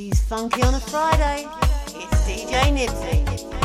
He's funky on a Friday. It's DJ Nibbsy.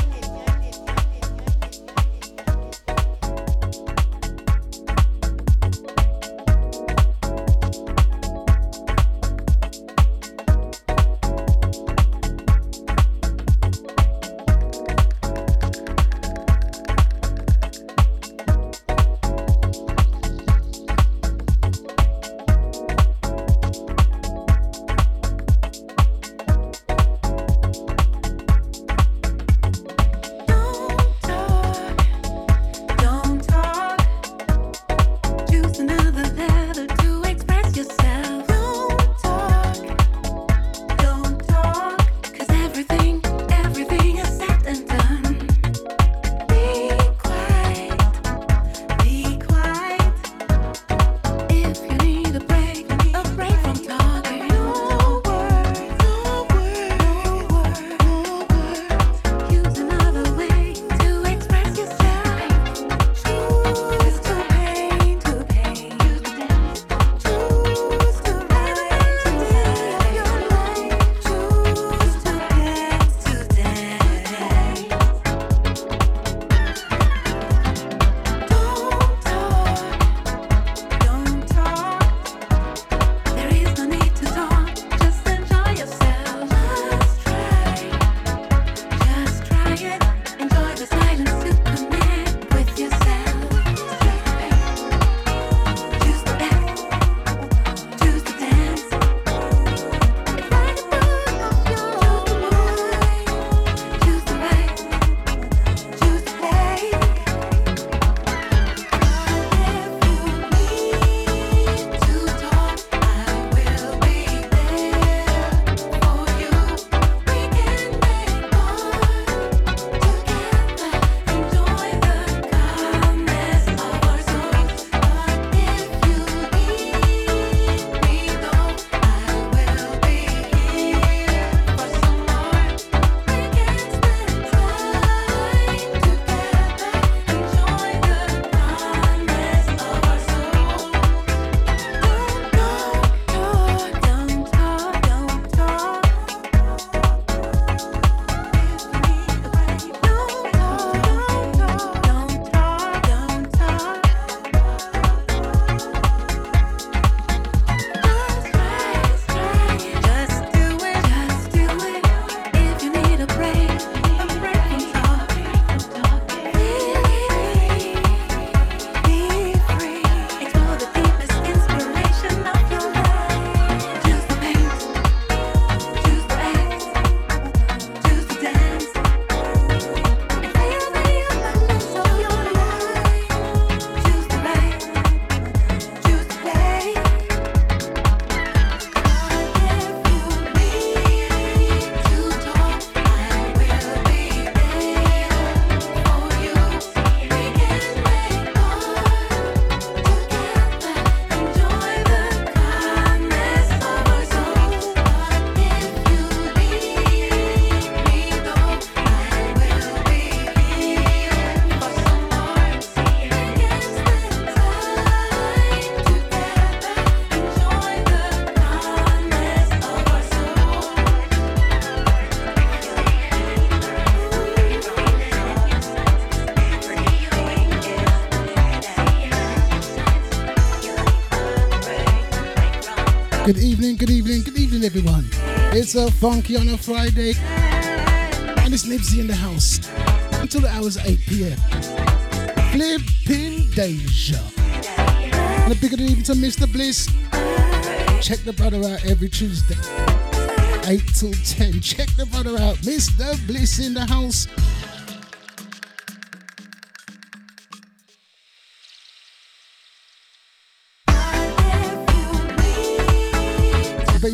It's a funky on a Friday. And it's Nibbsy in the house until the hours 8 p.m. Flipping Deja. And a bigger than even to Mr. Bliss. Check the brother out every Tuesday. 8 till 10. Check the brother out. Mr. Bliss in the house.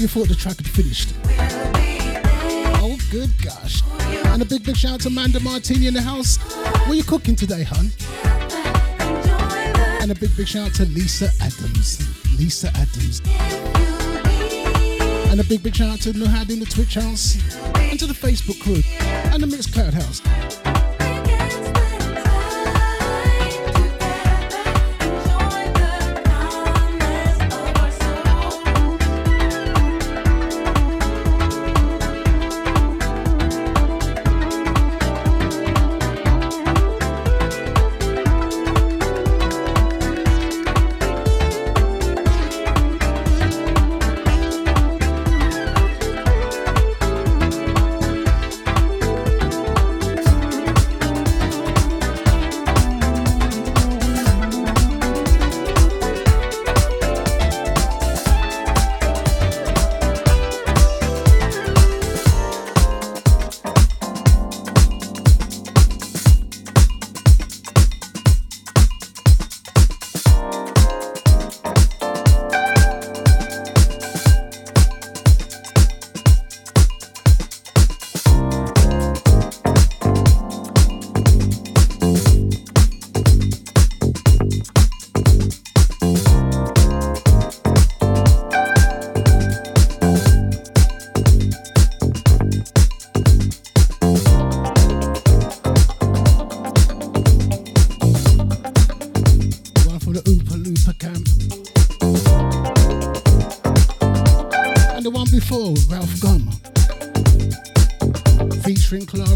You thought the track had finished. Oh, good gosh. And a big, big shout out to Amanda Martini in the house. What are you cooking today, hun? And a big, big shout out to Lisa Adams. Lisa Adams. And a big, big shout out to Nuhad in the Twitch house. And to the Facebook crew. And the Mixcloud house. Shrinkler.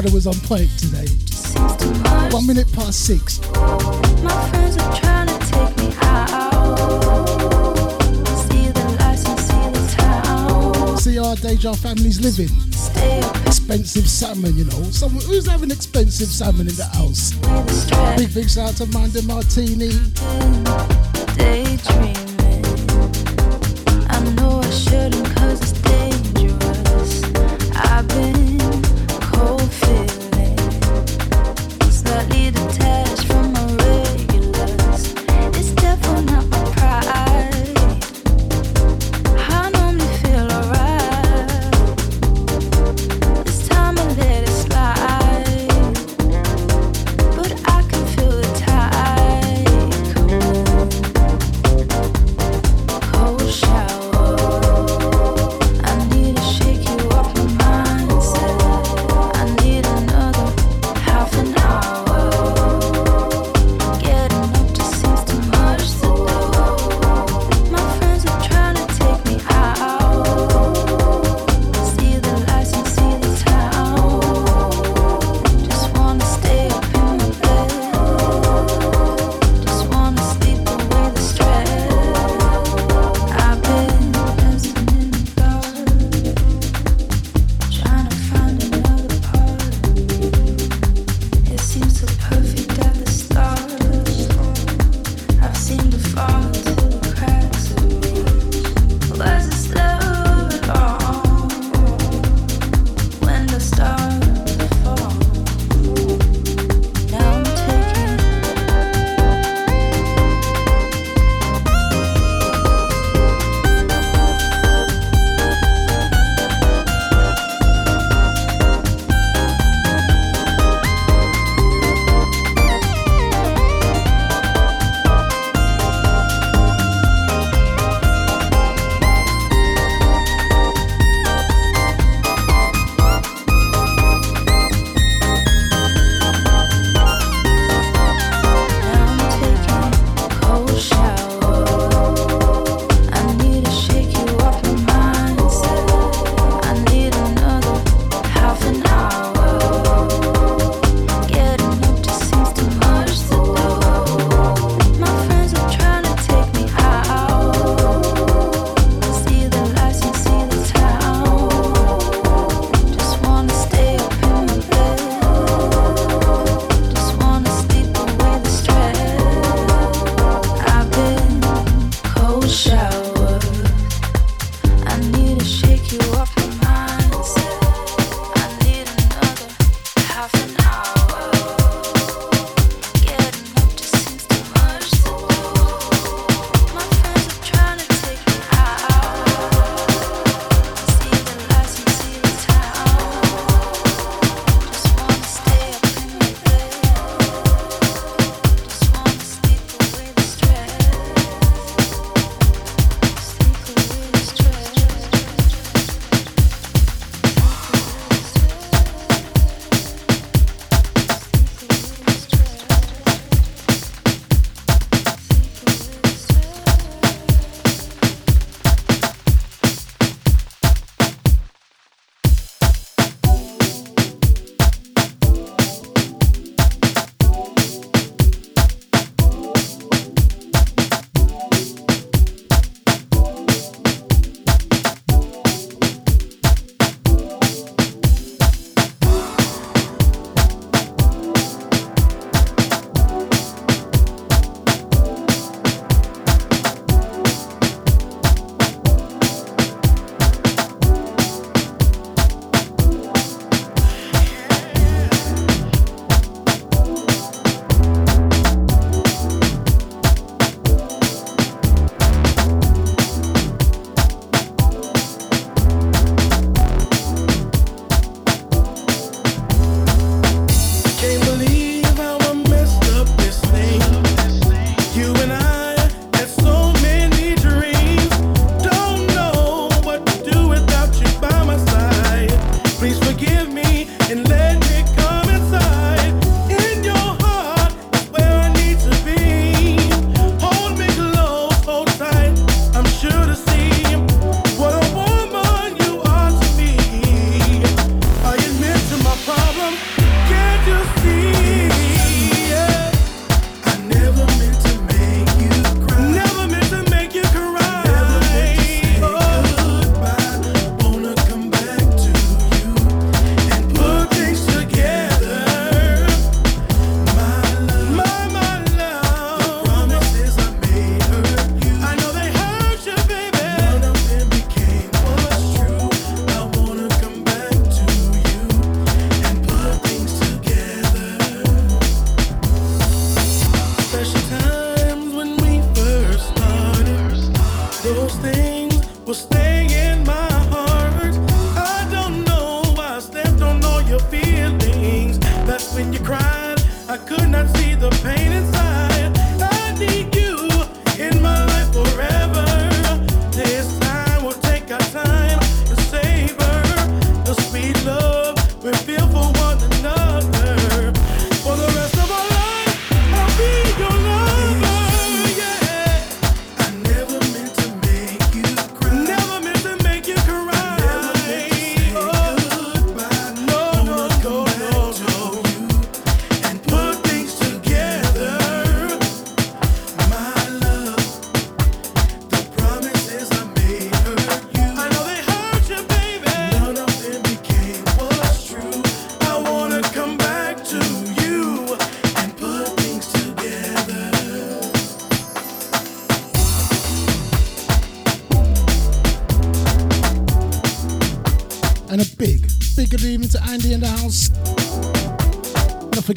thought it was on point today. One minute past six. See our Deja families living. Expensive salmon, you know. Someone who's having expensive salmon in the house. Big big shout out to Manda Martini. Daydream.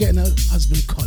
getting a husband card.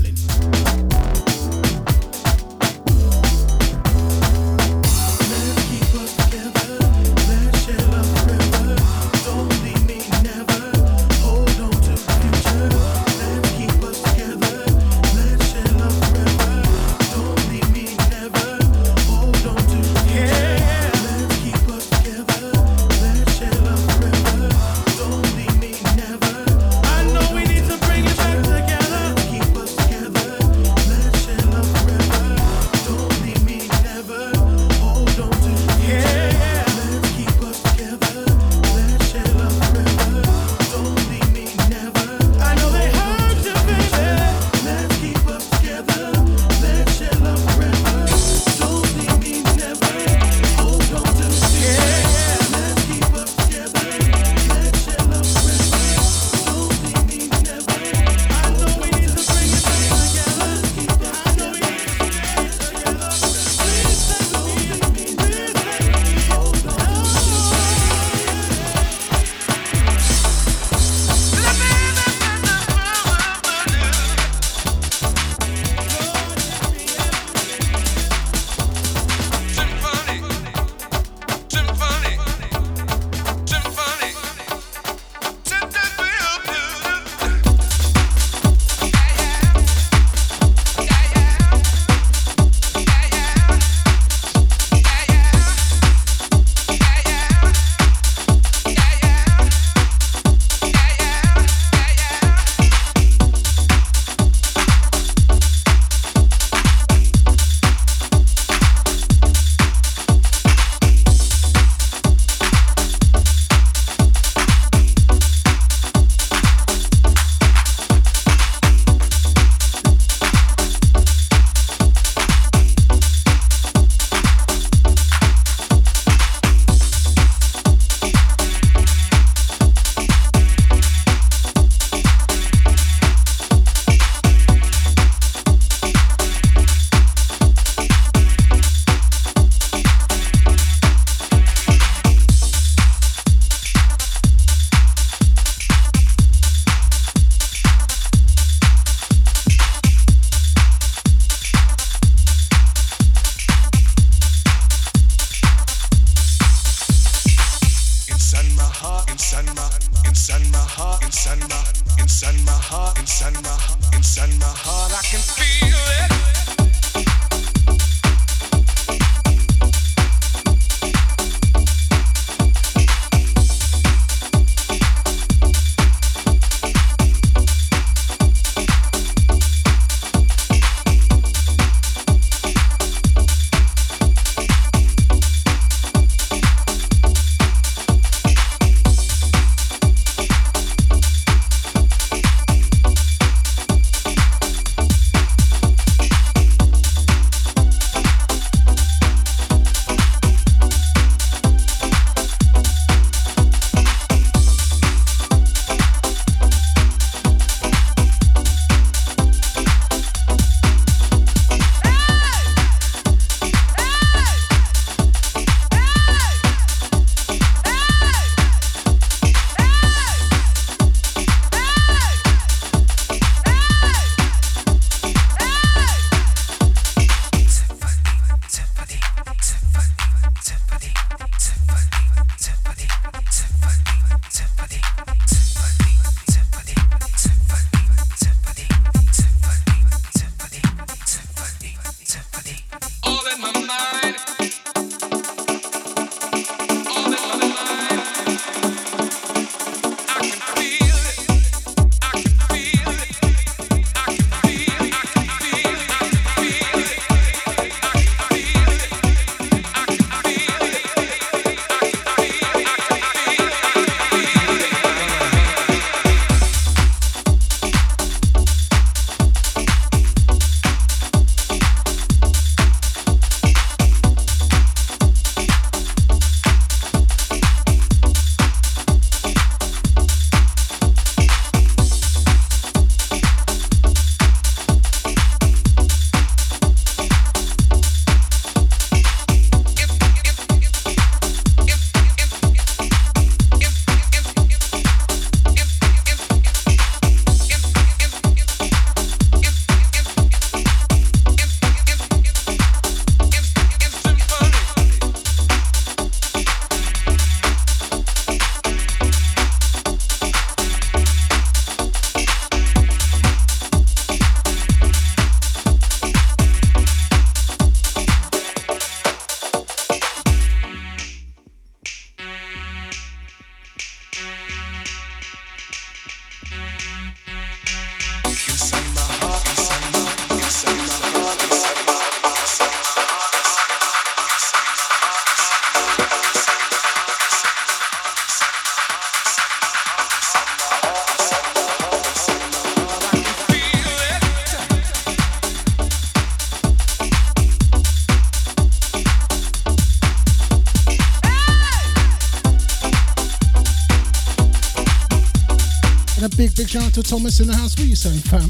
Shout out to Thomas in the house. What are you saying, fam?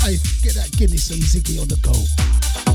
Hey, get that Guinness and Ziggy on the go.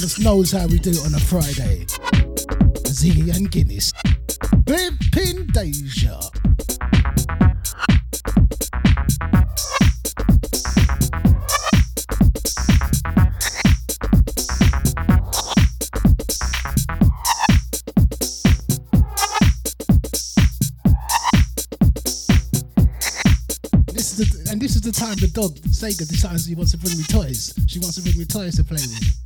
Thomas knows how we do it on a Friday. Ziggy and Guinness. Bippin Deja. And this is the time the dog Sega decides he wants to bring me toys. She wants to bring me toys to play with.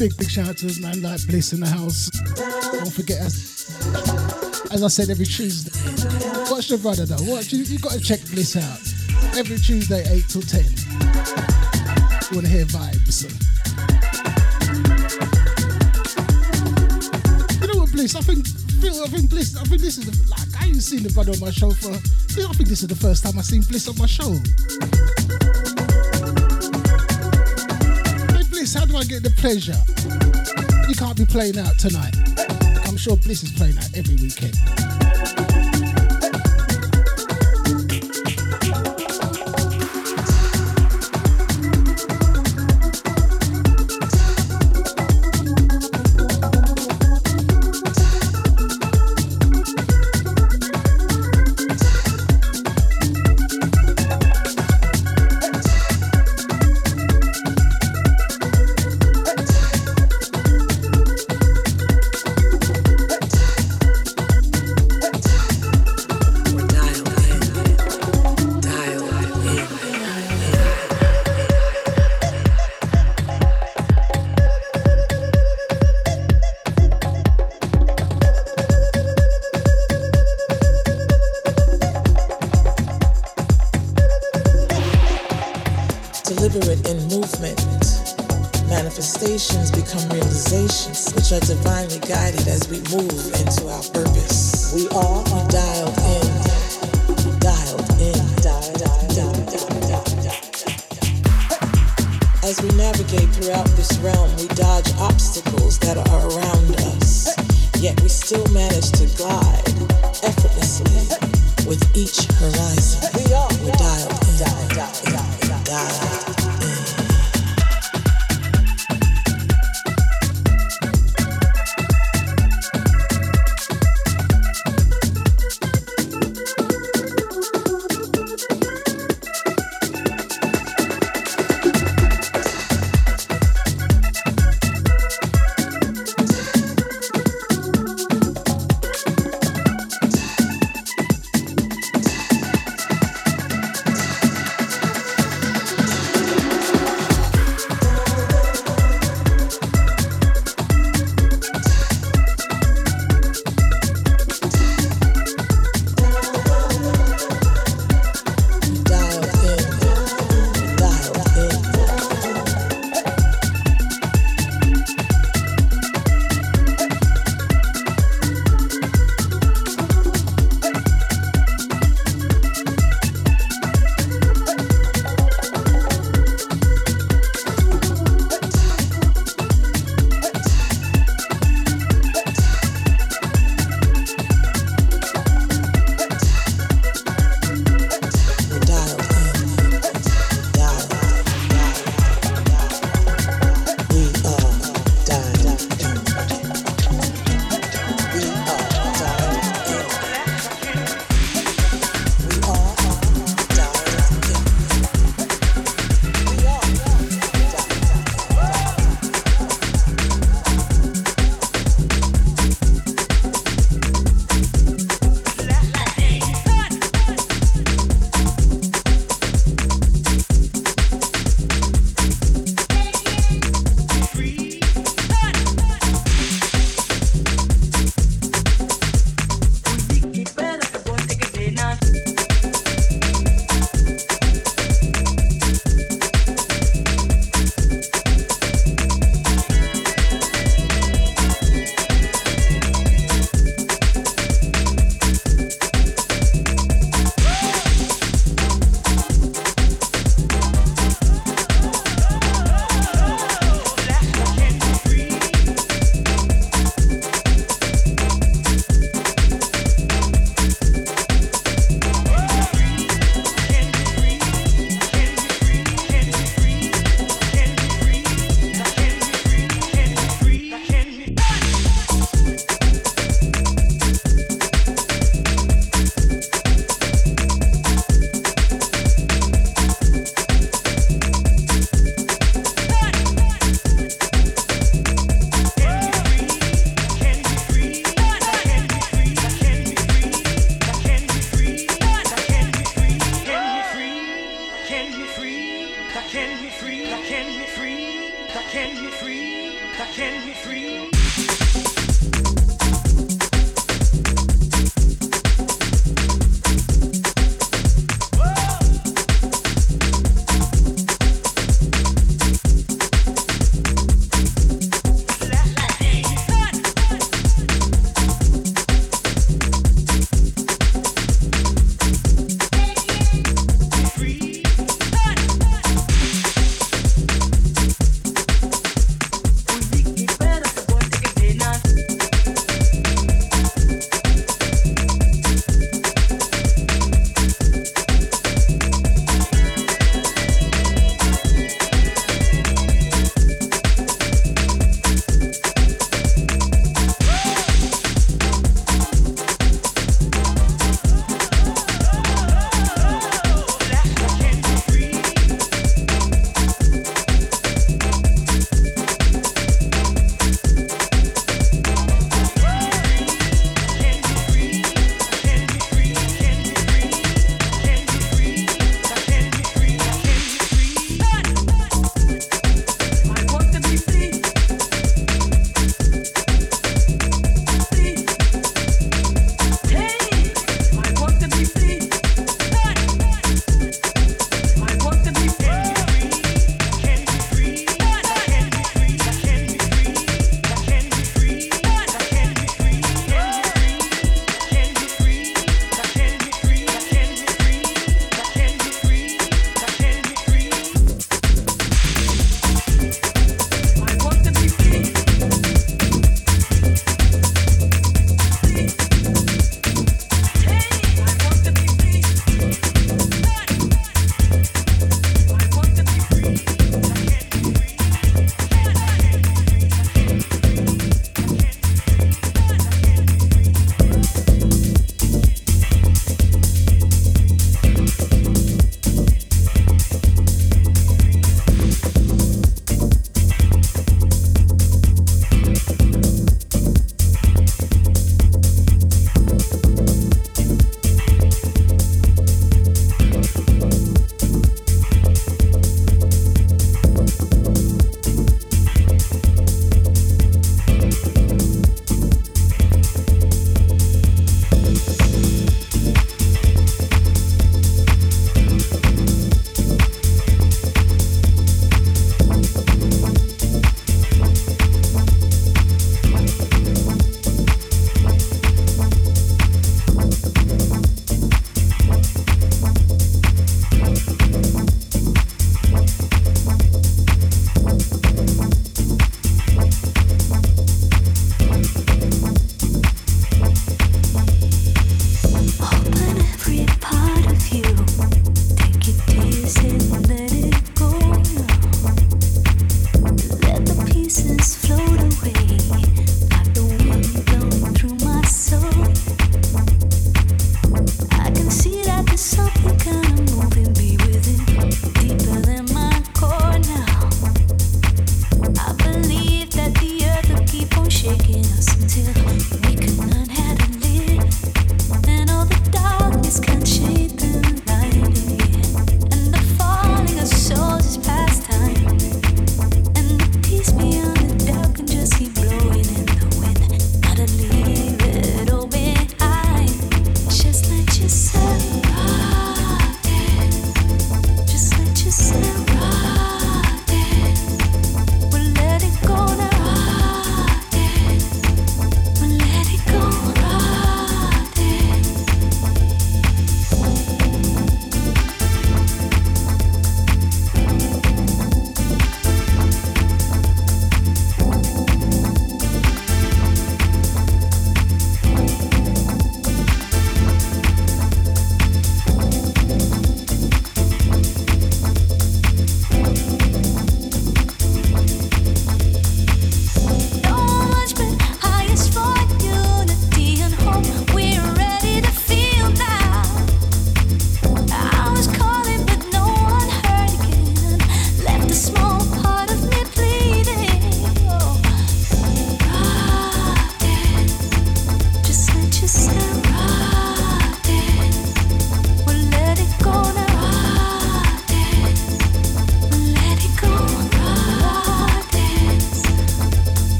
Big, big shout out to us, man, like Bliss in the house. Don't forget us. As I said, every Tuesday. Watch the brother though. Watch you. You got to check Bliss out. Every Tuesday, eight till ten. You want to hear vibes? You know what, Bliss? I think, I think Bliss. I think this is the, like I ain't seen the brother on my show for. I think this is the first time I seen Bliss on my show. Bliss, how do I get the pleasure? You can't be playing out tonight. I'm sure Bliss is playing out every weekend.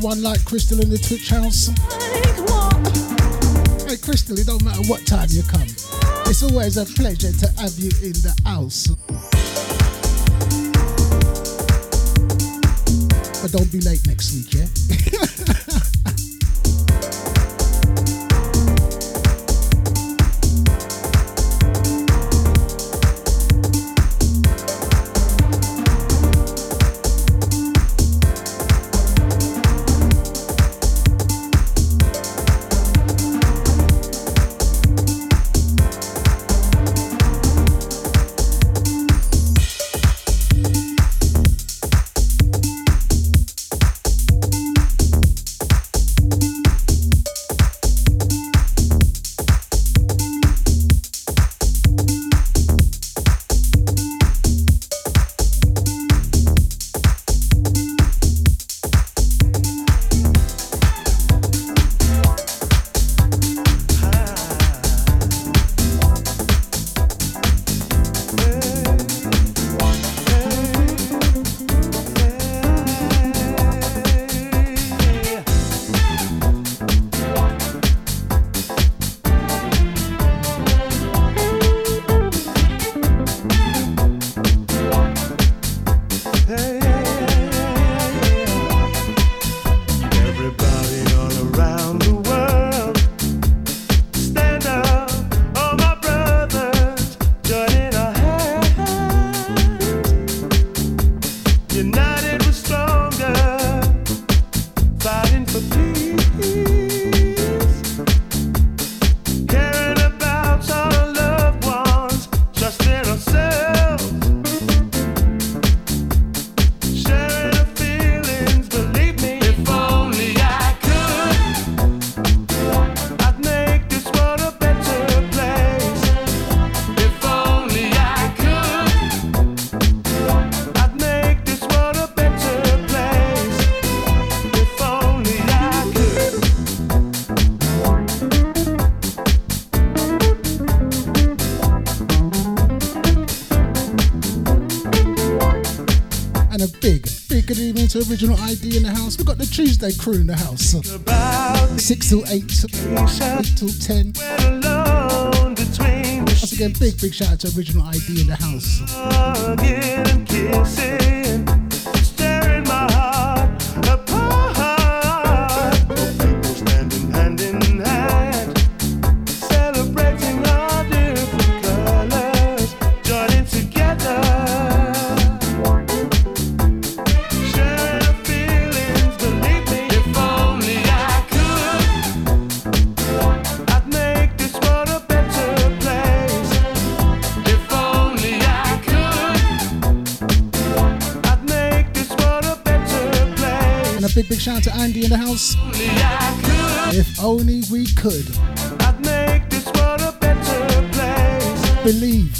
the one like Crystal in the Twitch house. Hey Crystal, it don't matter what time you come. It's always a pleasure to have you in the house. But don't be late next week, yeah? You're not. Tuesday crew in the house. Six till eight, eight till ten. Once again, big big shout out to Original ID in the house. could. Believe.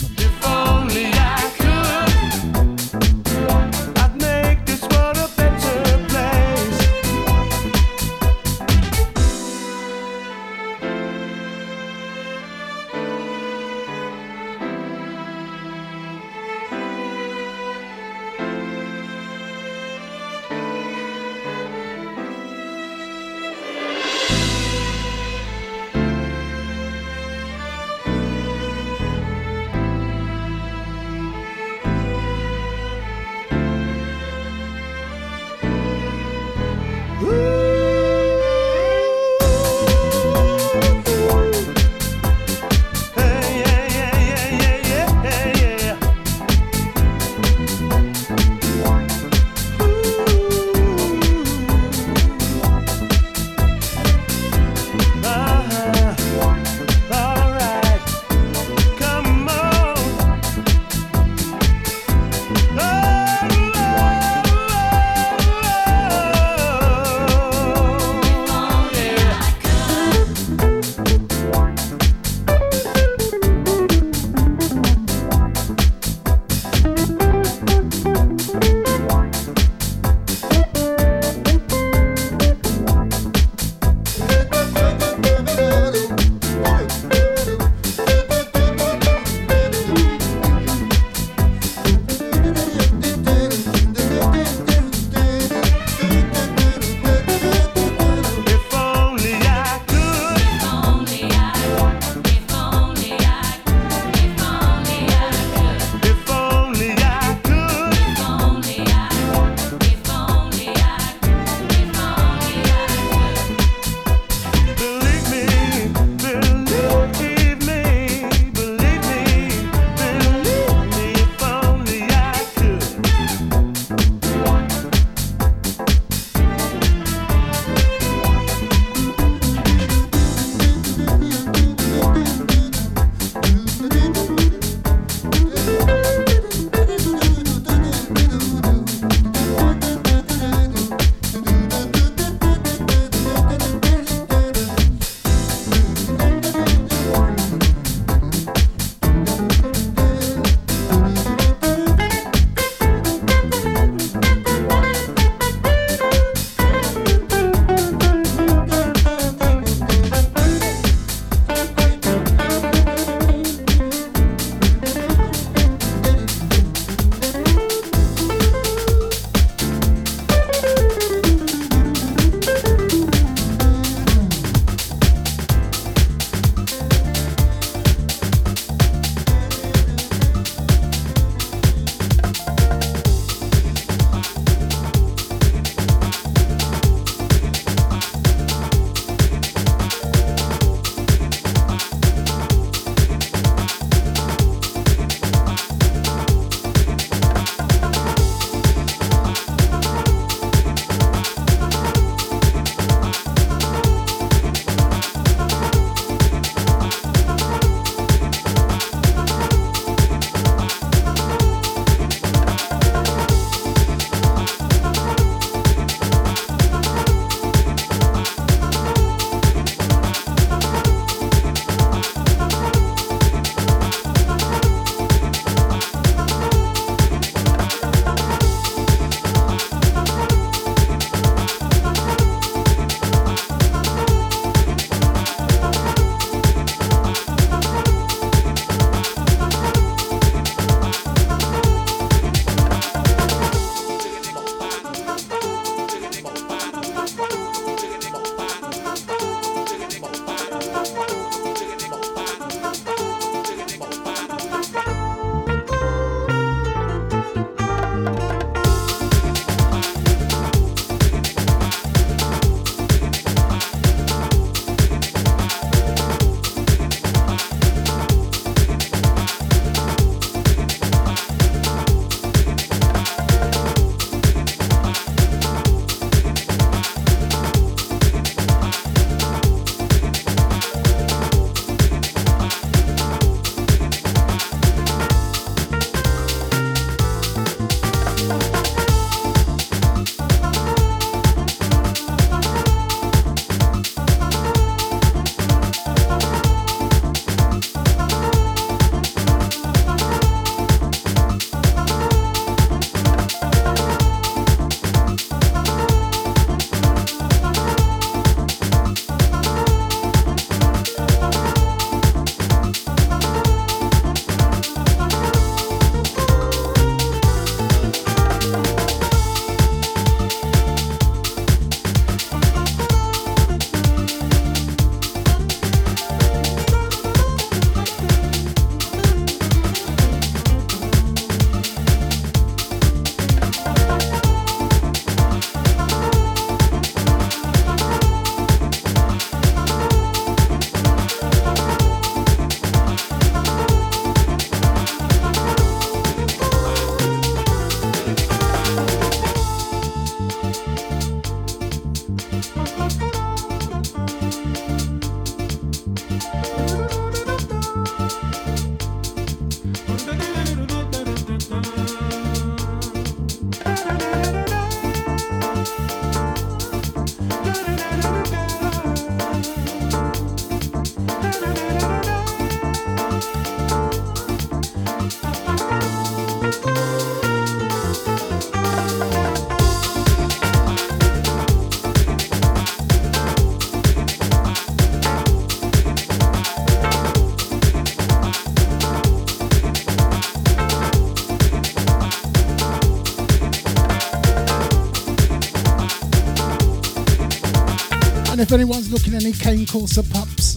If anyone's looking any Cane Corso pups,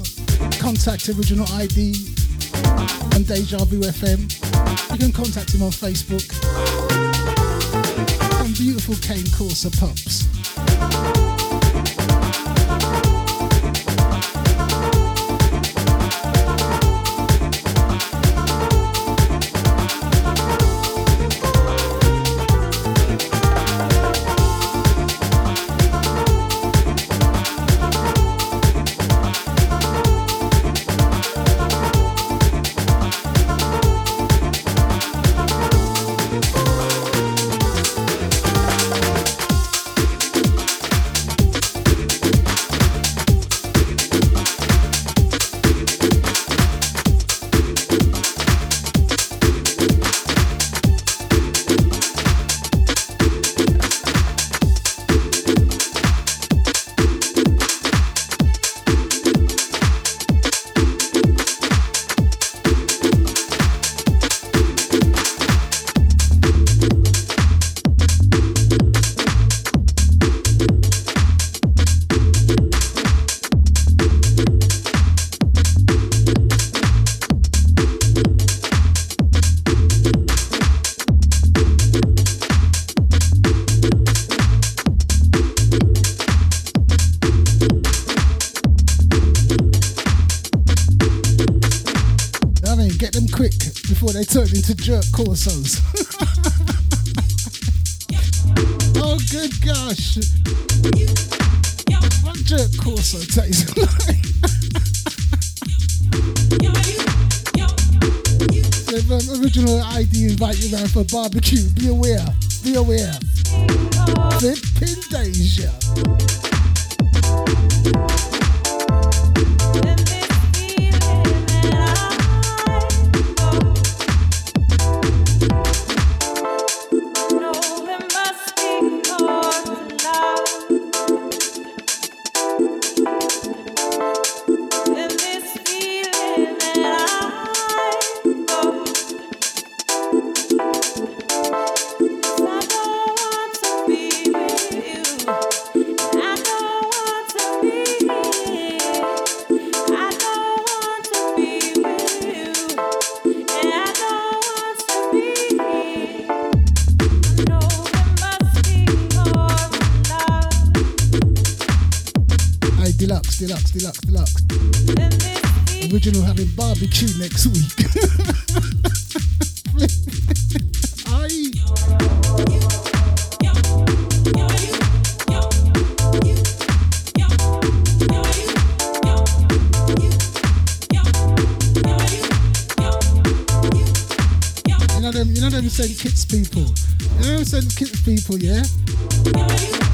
contact Original ID and Deja Vu FM. You can contact him on Facebook. Some beautiful Cane Corso pups. Jerk Corsos. oh, good gosh. What jerk Corso tastes like? If um, original ID invite you around for a barbecue, Original having barbecue next week. You know them, you know them people. You know St. Kitts people, yeah?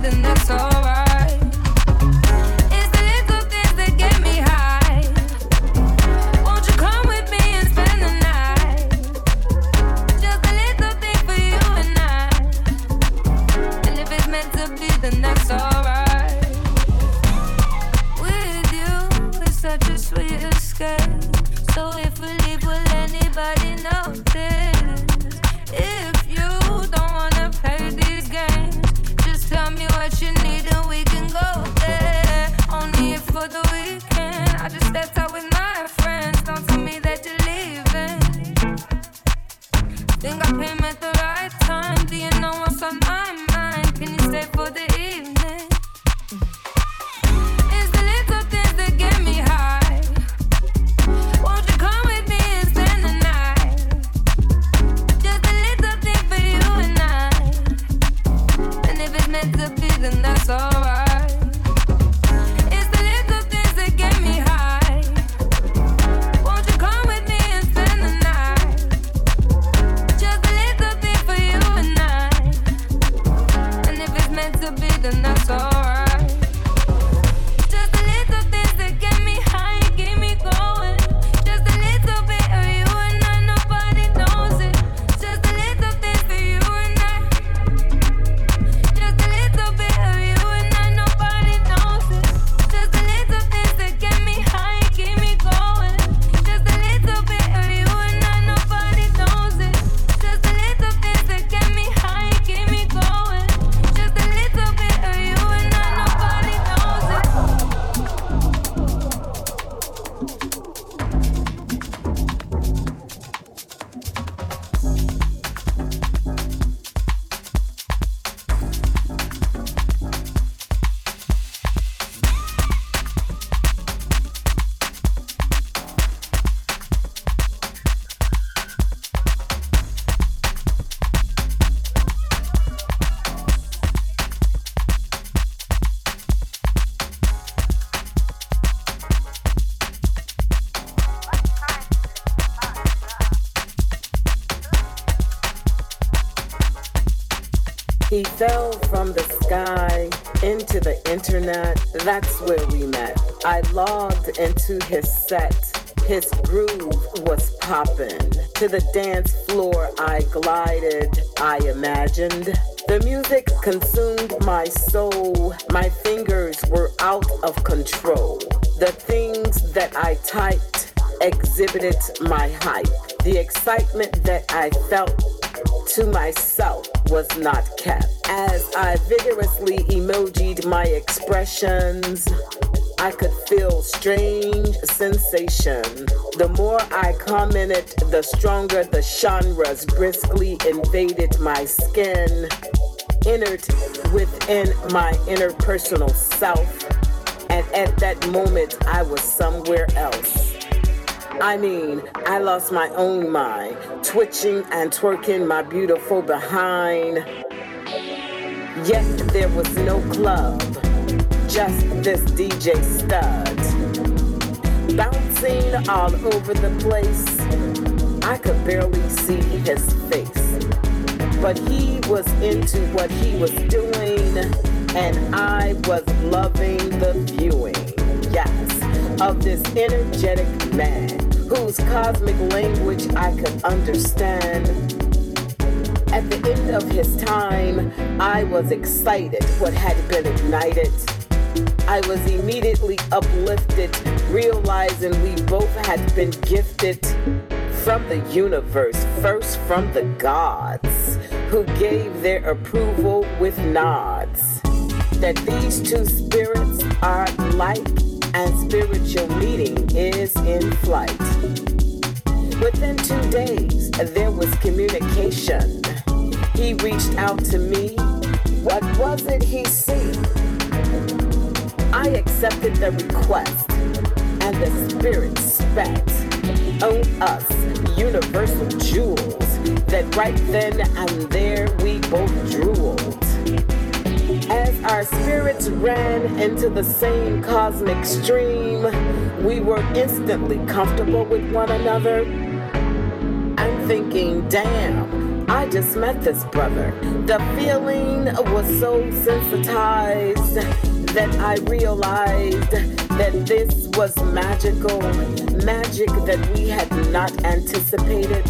breathing, that's alright. Internet. That's where we met. I logged into his set. His groove was poppin'. To the dance floor I glided, I imagined. The music consumed my soul. My fingers were out of control. The things that I typed exhibited my hype. The excitement that I felt to myself was not kept. I vigorously emojied my expressions, I could feel strange sensation. The more I commented, the stronger the genres briskly invaded my skin, entered within my interpersonal self, and at that moment I was somewhere else. I mean, I lost my own mind, twitching and twerking my beautiful behind. Yet there was no club, just this DJ stud. Bouncing all over the place, I could barely see his face. But he was into what he was doing, and I was loving the viewing, yes, of this energetic man whose cosmic language I could understand. At the end of his time, I was excited what had been ignited. I was immediately uplifted, realizing we both had been gifted from the universe, first from the gods, who gave their approval with nods. That these two spirits are like and spiritual meeting is in flight. Within two days, there was communication. He reached out to me. What was it he said? I accepted the request, and the spirit spat on us universal jewels that right then and there we both drooled. As our spirits ran into the same cosmic stream, we were instantly comfortable with one another. I'm thinking, damn, I just met this brother. The feeling was so sensitized that I realized that this was magical, magic that we had not anticipated.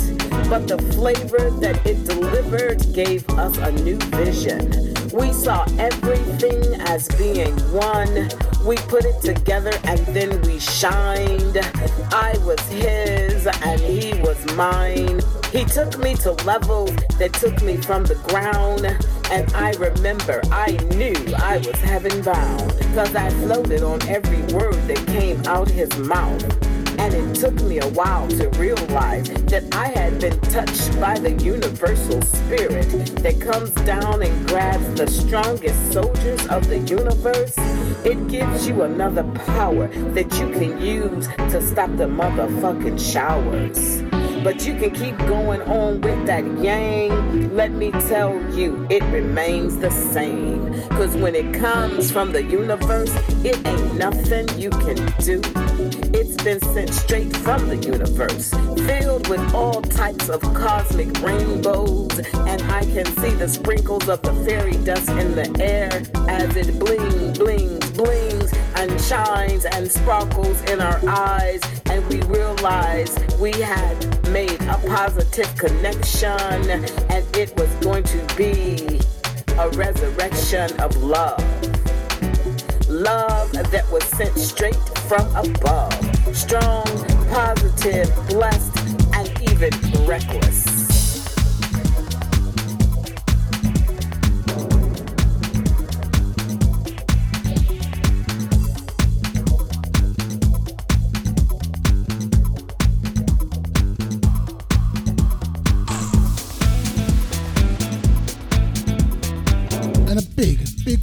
But the flavor that it delivered gave us a new vision. We saw everything as being one. We put it together and then we shined. I was his and he was mine. He took me to levels that took me from the ground. And I remember I knew I was heaven bound. Cause I floated on every word that came out his mouth. And it took me a while to realize that I had been touched by the universal spirit that comes down and grabs the strongest soldiers of the universe. It gives you another power that you can use to stop the motherfucking showers. But you can keep going on with that yang. Let me tell you, it remains the same. Cause when it comes from the universe, it ain't nothing you can do. It's been sent straight from the universe, filled with all types of cosmic rainbows. And I can see the sprinkles of the fairy dust in the air as it bling, blings, blings, and shines and sparkles in our eyes. And we realized we had made a positive connection, and it was going to be a resurrection of love. Love that was sent straight from above. Strong, positive, blessed, and even reckless.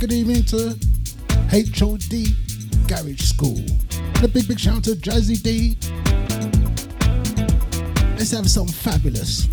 Good evening to HOD Garage School. And a big, big shout out to Jazzy D. Let's have something fabulous.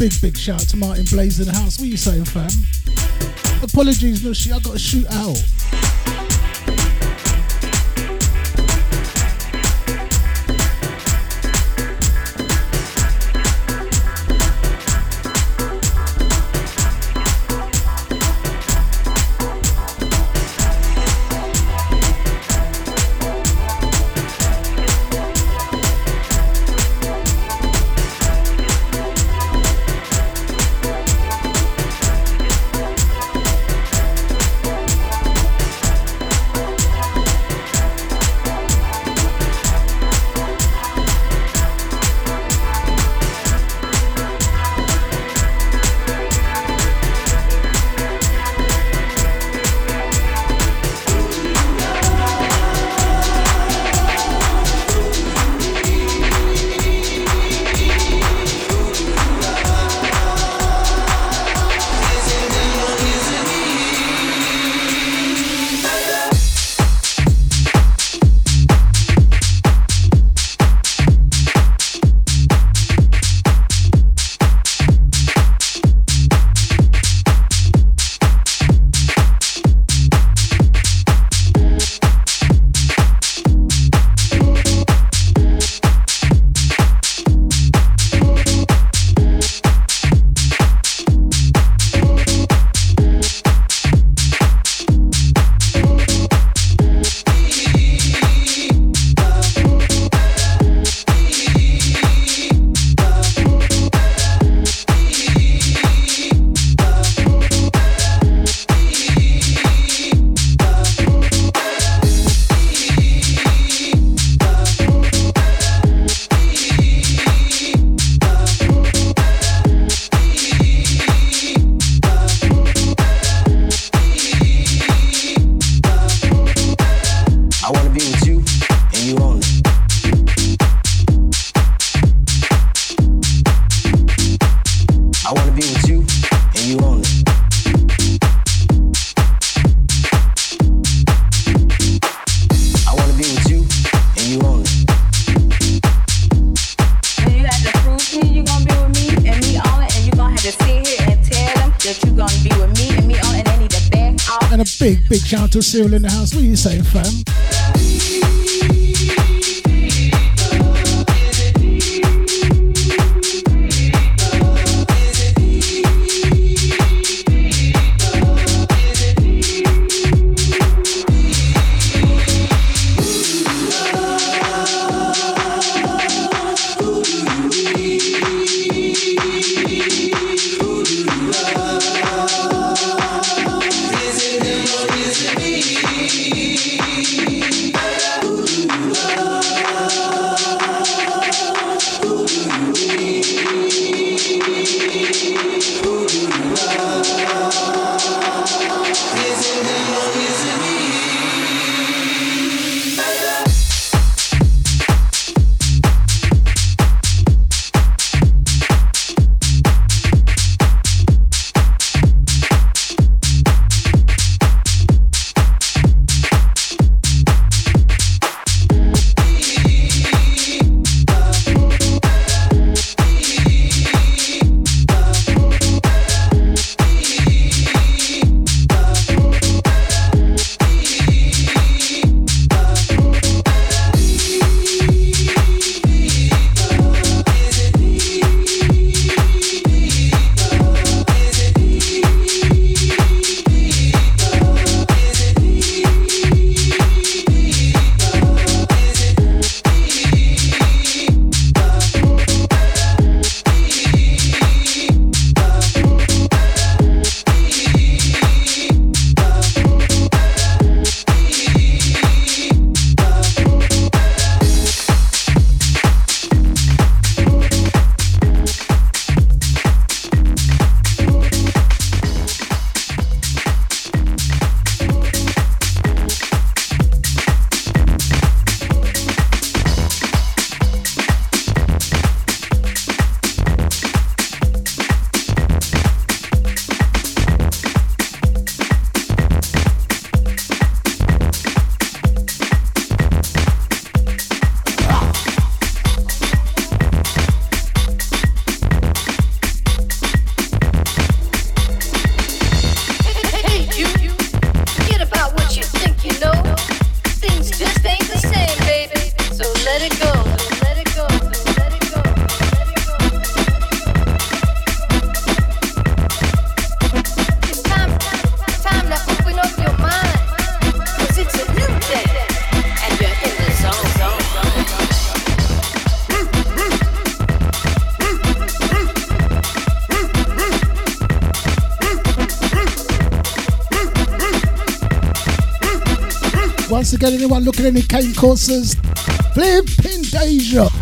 Big, big shout to Martin Blaze in the house. What are you saying, fam? Apologies, Nushi, I got to shoot out. Cyril in the house. What are you saying, fam? Any Cane Corsos, flipping Deja.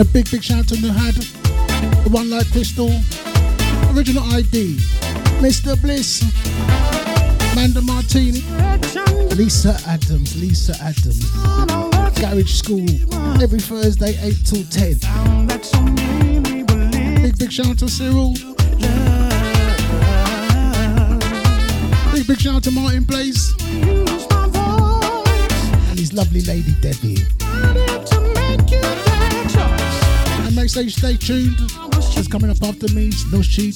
And a big, big shout out to Nuhad, the one Light Crystal, original ID, Mr. Bliss, Manda Martini, Lisa Adams, Lisa Adams, Garage School, every Thursday, 8 till 10. Big, big shout to Cyril. Big, big shout to Martin Blaze and his lovely lady Debbie. Make sure stay tuned. What's coming up after me? No Sheep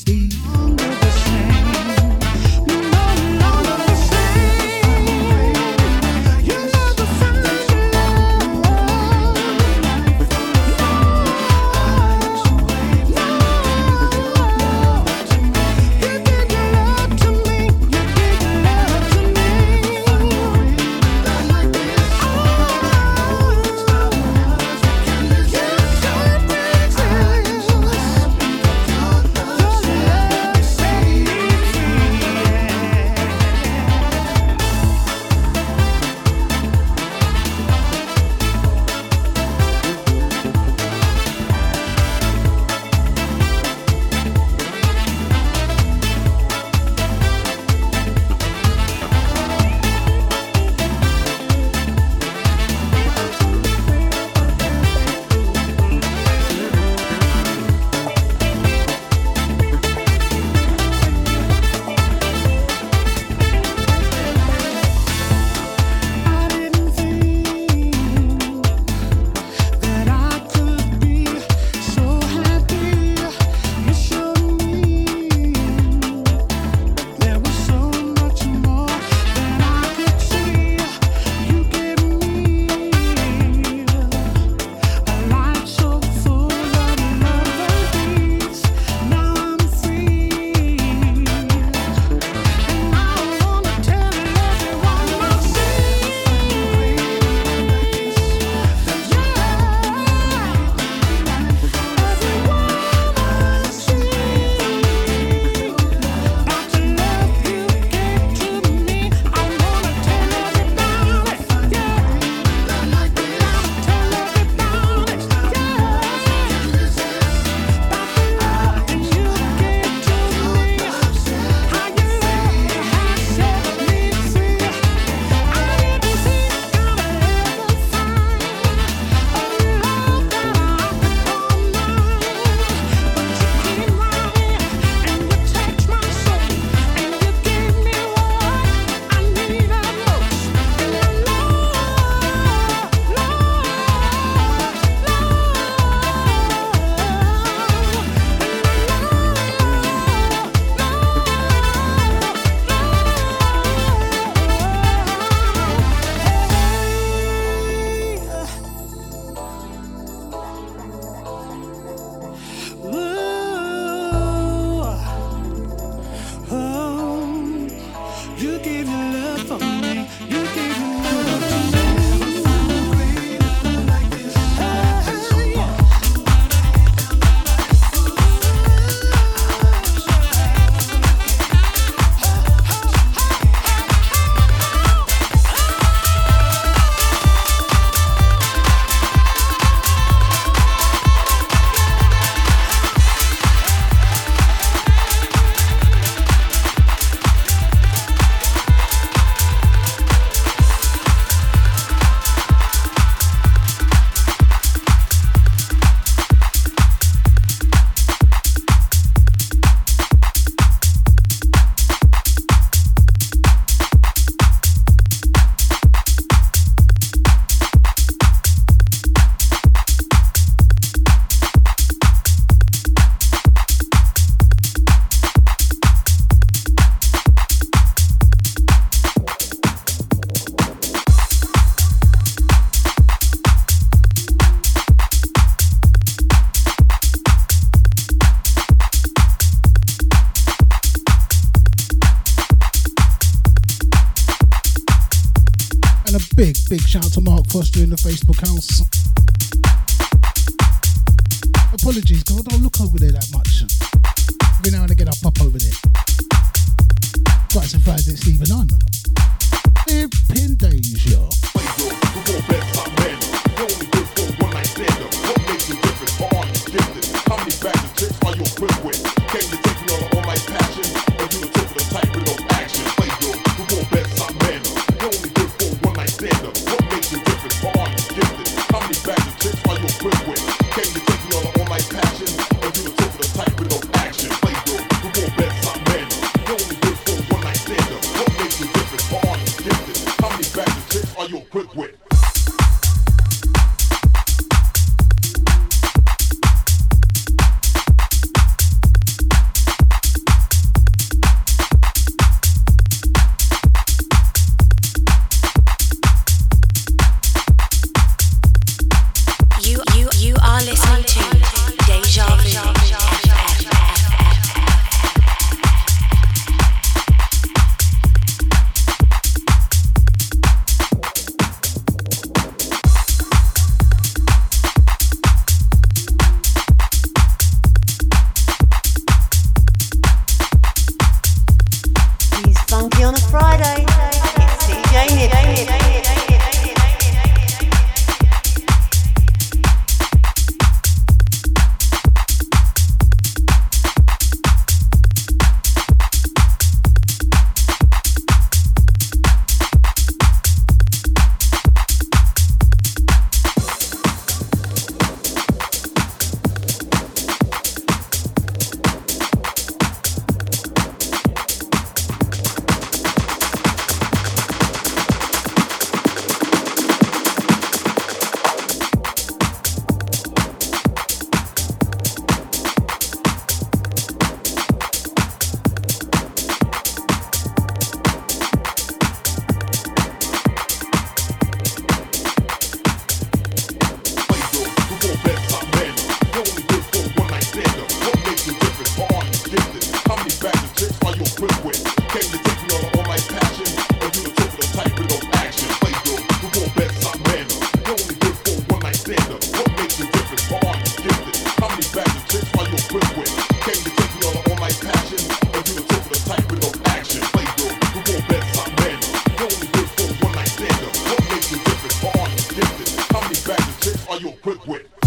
Are you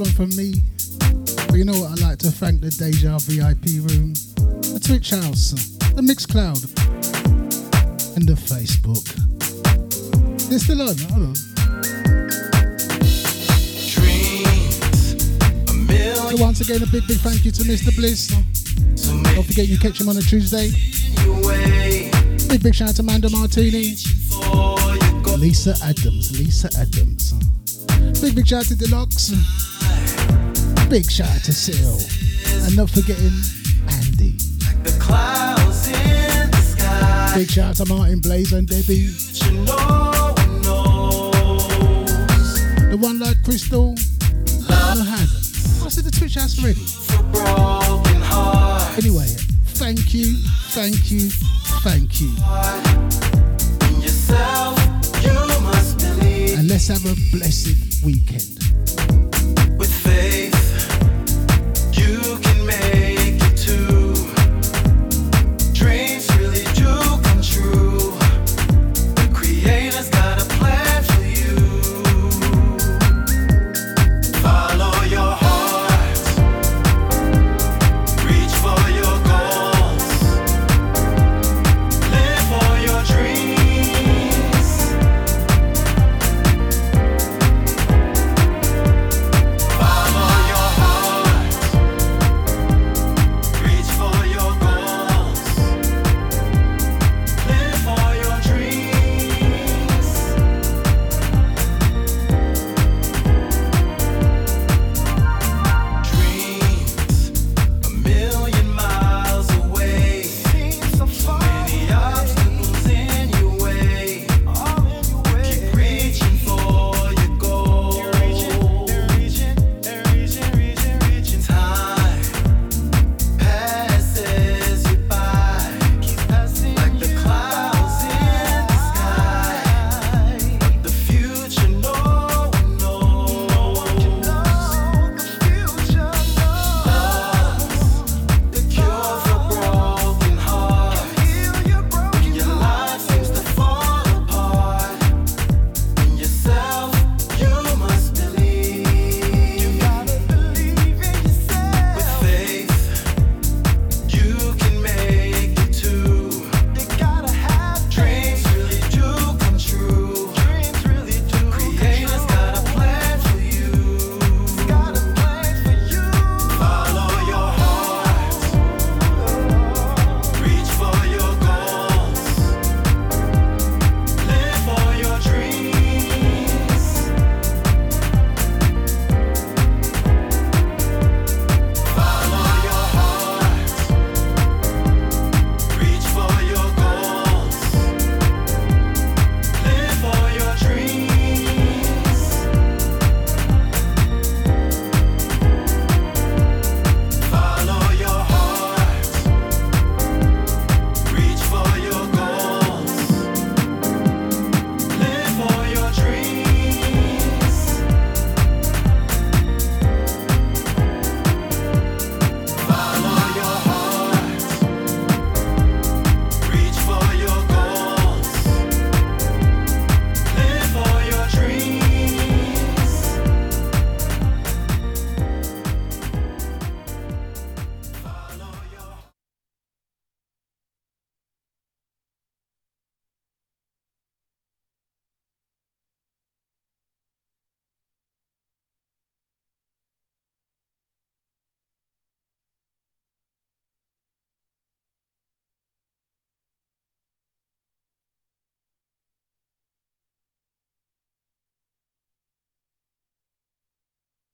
one from me. But you know what? I'd like to thank the Deja VIP room, the Twitch house, the Mixcloud, and the Facebook. They're still on. Hold on. So once again, a big, big thank you to Mr. Bliss. Don't forget you catch him on a Tuesday. Big, big shout out to Amanda Martini. Lisa Adams, Lisa Adams. Big, big shout out to Deluxe. Big shout out to Seal. And not forgetting Andy. Big shout out to Martin Blaze and Debbie. The one like Crystal. I said the Twitch house ready. Anyway, thank you, thank you, thank you. And let's have a blessed weekend.